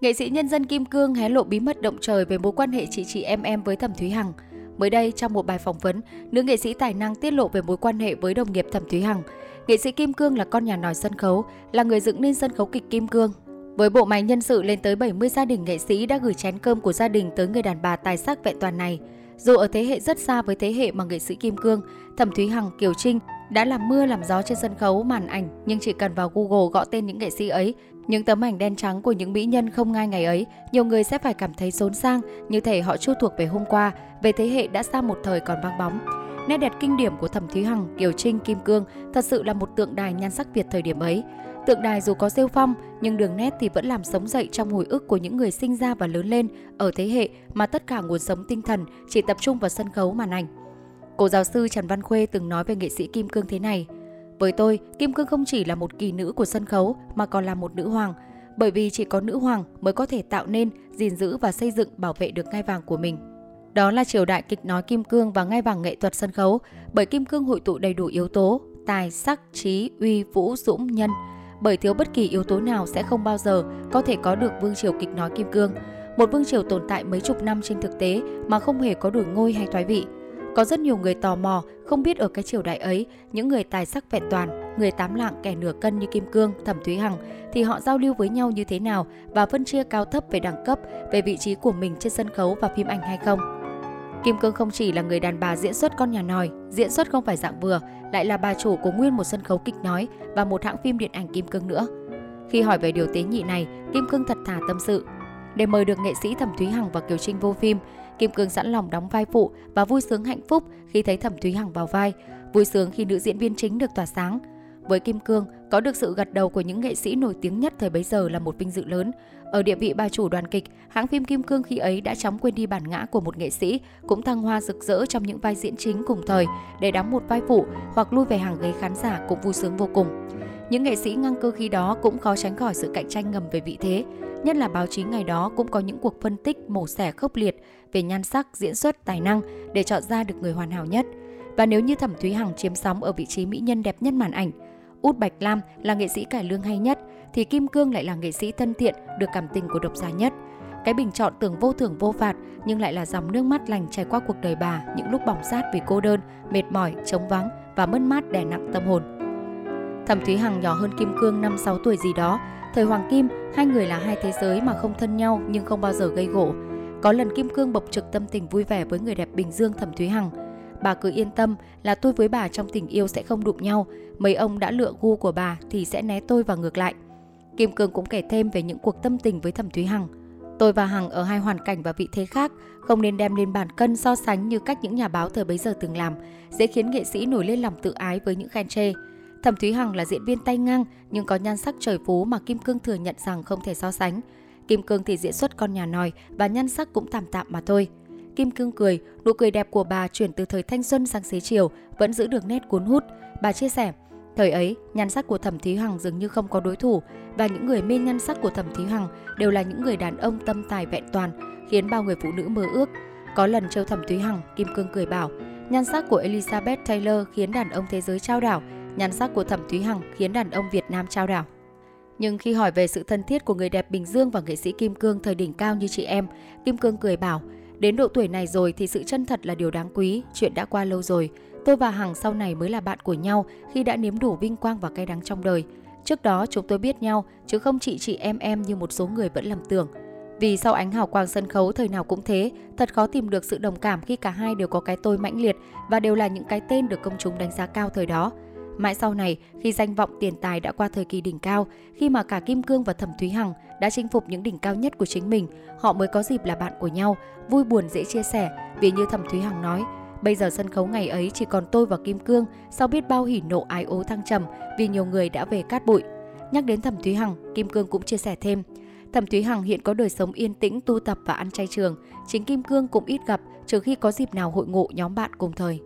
Nghệ sĩ nhân dân Kim Cương hé lộ bí mật động trời về mối quan hệ chị chị em em với Thẩm Thúy Hằng. Mới đây, trong một bài phỏng vấn, nữ nghệ sĩ tài năng tiết lộ về mối quan hệ với đồng nghiệp Thẩm Thúy Hằng. Nghệ sĩ Kim Cương là con nhà nòi sân khấu, là người dựng nên sân khấu kịch Kim Cương. Với bộ máy nhân sự lên tới 70 gia đình nghệ sĩ đã gửi chén cơm của gia đình tới người đàn bà tài sắc vẹn toàn này. Dù ở thế hệ rất xa với thế hệ mà nghệ sĩ Kim Cương, Thẩm Thúy Hằng, Kiều Trinh đã làm mưa làm gió trên sân khấu màn ảnh, nhưng chỉ cần vào Google gõ tên những nghệ sĩ ấy, những tấm ảnh đen trắng của những mỹ nhân không ngai ngày ấy, nhiều người sẽ phải cảm thấy xốn sang, như thể họ chưa thuộc về hôm qua, về thế hệ đã xa một thời còn vang bóng. Nét đẹp kinh điểm của Thẩm Thúy Hằng, Kiều Trinh, Kim Cương thật sự là một tượng đài nhan sắc Việt thời điểm ấy. Tượng đài dù có rêu phong, nhưng đường nét thì vẫn làm sống dậy trong hồi ức của những người sinh ra và lớn lên ở thế hệ mà tất cả nguồn sống tinh thần chỉ tập trung vào sân khấu màn ảnh. Cô giáo sư Trần Văn Khuê từng nói về nghệ sĩ Kim Cương thế này. Với tôi, Kim Cương không chỉ là một kỳ nữ của sân khấu mà còn là một nữ hoàng. Bởi vì chỉ có nữ hoàng mới có thể tạo nên, gìn giữ và xây dựng bảo vệ được ngai vàng của mình. Đó là triều đại kịch nói Kim Cương và ngai vàng nghệ thuật sân khấu, bởi Kim Cương hội tụ đầy đủ yếu tố, tài, sắc, trí, uy, vũ, dũng, nhân. Bởi thiếu bất kỳ yếu tố nào sẽ không bao giờ có thể có được vương triều kịch nói Kim Cương. Một vương triều tồn tại mấy chục năm trên thực tế mà không hề có đổi ngôi hay thoái vị. Có rất nhiều người tò mò, không biết ở cái triều đại ấy, những người tài sắc vẹn toàn, người tám lạng kẻ nửa cân như Kim Cương, Thẩm Thúy Hằng thì họ giao lưu với nhau như thế nào và phân chia cao thấp về đẳng cấp, về vị trí của mình trên sân khấu và phim ảnh hay không. Kim Cương không chỉ là người đàn bà diễn xuất con nhà nòi, diễn xuất không phải dạng vừa, lại là bà chủ của nguyên một sân khấu kịch nói và một hãng phim điện ảnh Kim Cương nữa. Khi hỏi về điều tế nhị này, Kim Cương thật thà tâm sự. Để mời được nghệ sĩ Thẩm Thúy Hằng và Kiều Trinh vô phim, Kim Cương sẵn lòng đóng vai phụ và vui sướng hạnh phúc khi thấy Thẩm Thúy Hằng vào vai, vui sướng khi nữ diễn viên chính được tỏa sáng. Với Kim Cương, có được sự gật đầu của những nghệ sĩ nổi tiếng nhất thời bấy giờ là một vinh dự lớn. Ở địa vị bà chủ đoàn kịch, hãng phim Kim Cương khi ấy đã chóng quên đi bản ngã của một nghệ sĩ, cũng thăng hoa rực rỡ trong những vai diễn chính cùng thời để đóng một vai phụ hoặc lui về hàng ghế khán giả cũng vui sướng vô cùng. Những nghệ sĩ ngang cơ khi đó cũng khó tránh khỏi sự cạnh tranh ngầm về vị thế, nhất là báo chí ngày đó cũng có những cuộc phân tích mổ xẻ khốc liệt về nhan sắc, diễn xuất, tài năng để chọn ra được người hoàn hảo nhất. Và nếu như Thẩm Thúy Hằng chiếm sóng ở vị trí mỹ nhân đẹp nhất màn ảnh, Út Bạch Lam là nghệ sĩ cải lương hay nhất, thì Kim Cương lại là nghệ sĩ thân thiện, được cảm tình của độc giả nhất. Cái bình chọn tưởng vô thưởng vô phạt nhưng lại là dòng nước mắt lành trải qua cuộc đời bà những lúc bỏng sát vì cô đơn, mệt mỏi, trống vắng và mất mát đè nặng tâm hồn. Thẩm Thúy Hằng nhỏ hơn Kim Cương 5-6 tuổi gì đó. Thời Hoàng Kim, hai người là hai thế giới mà không thân nhau nhưng không bao giờ gây gỗ. Có lần Kim Cương bộc trực tâm tình vui vẻ với người đẹp Bình Dương Thẩm Thúy Hằng. Bà cứ yên tâm là tôi với bà trong tình yêu sẽ không đụng nhau. Mấy ông đã lựa gu của bà thì sẽ né tôi và ngược lại. Kim Cương cũng kể thêm về những cuộc tâm tình với Thẩm Thúy Hằng. Tôi và Hằng ở hai hoàn cảnh và vị thế khác, không nên đem lên bàn cân so sánh như cách những nhà báo thời bấy giờ từng làm, dễ khiến nghệ sĩ nổi lên lòng tự ái với những khen chê. Thẩm Thúy Hằng là diễn viên tay ngang nhưng có nhan sắc trời phú mà Kim Cương thừa nhận rằng không thể so sánh. Kim Cương thì diễn xuất con nhà nòi và nhan sắc cũng tạm tạm mà thôi. Kim Cương cười, nụ cười đẹp của bà chuyển từ thời thanh xuân sang xế chiều, vẫn giữ được nét cuốn hút. Bà chia sẻ, thời ấy, nhan sắc của Thẩm Thí Hằng dường như không có đối thủ và những người mê nhan sắc của Thẩm Thí Hằng đều là những người đàn ông tâm tài vẹn toàn, khiến bao người phụ nữ mơ ước. Có lần trêu Thẩm Thúy Hằng, Kim Cương cười bảo, nhan sắc của Elizabeth Taylor khiến đàn ông thế giới trao đảo, nhan sắc của Thẩm Thúy Hằng khiến đàn ông Việt Nam trao đảo. Nhưng khi hỏi về sự thân thiết của người đẹp Bình Dương và nghệ sĩ Kim Cương thời đỉnh cao như chị em, Kim Cương cười bảo, đến độ tuổi này rồi thì sự chân thật là điều đáng quý, chuyện đã qua lâu rồi. Tôi và Hằng sau này mới là bạn của nhau khi đã nếm đủ vinh quang và cay đắng trong đời. Trước đó chúng tôi biết nhau, chứ không chị chị em em như một số người vẫn lầm tưởng. Vì sau ánh hào quang sân khấu thời nào cũng thế, thật khó tìm được sự đồng cảm khi cả hai đều có cái tôi mãnh liệt và đều là những cái tên được công chúng đánh giá cao thời đó. Mãi sau này, khi danh vọng tiền tài đã qua thời kỳ đỉnh cao, khi mà cả Kim Cương và Thẩm Thúy Hằng đã chinh phục những đỉnh cao nhất của chính mình, họ mới có dịp là bạn của nhau, vui buồn dễ chia sẻ. Vì như Thẩm Thúy Hằng nói, bây giờ sân khấu ngày ấy chỉ còn tôi và Kim Cương, sau biết bao hỉ nộ ái ố thăng trầm vì nhiều người đã về cát bụi. Nhắc đến Thẩm Thúy Hằng, Kim Cương cũng chia sẻ thêm, Thẩm Thúy Hằng hiện có đời sống yên tĩnh, tu tập và ăn chay trường. Chính Kim Cương cũng ít gặp trừ khi có dịp nào hội ngộ nhóm bạn cùng thời.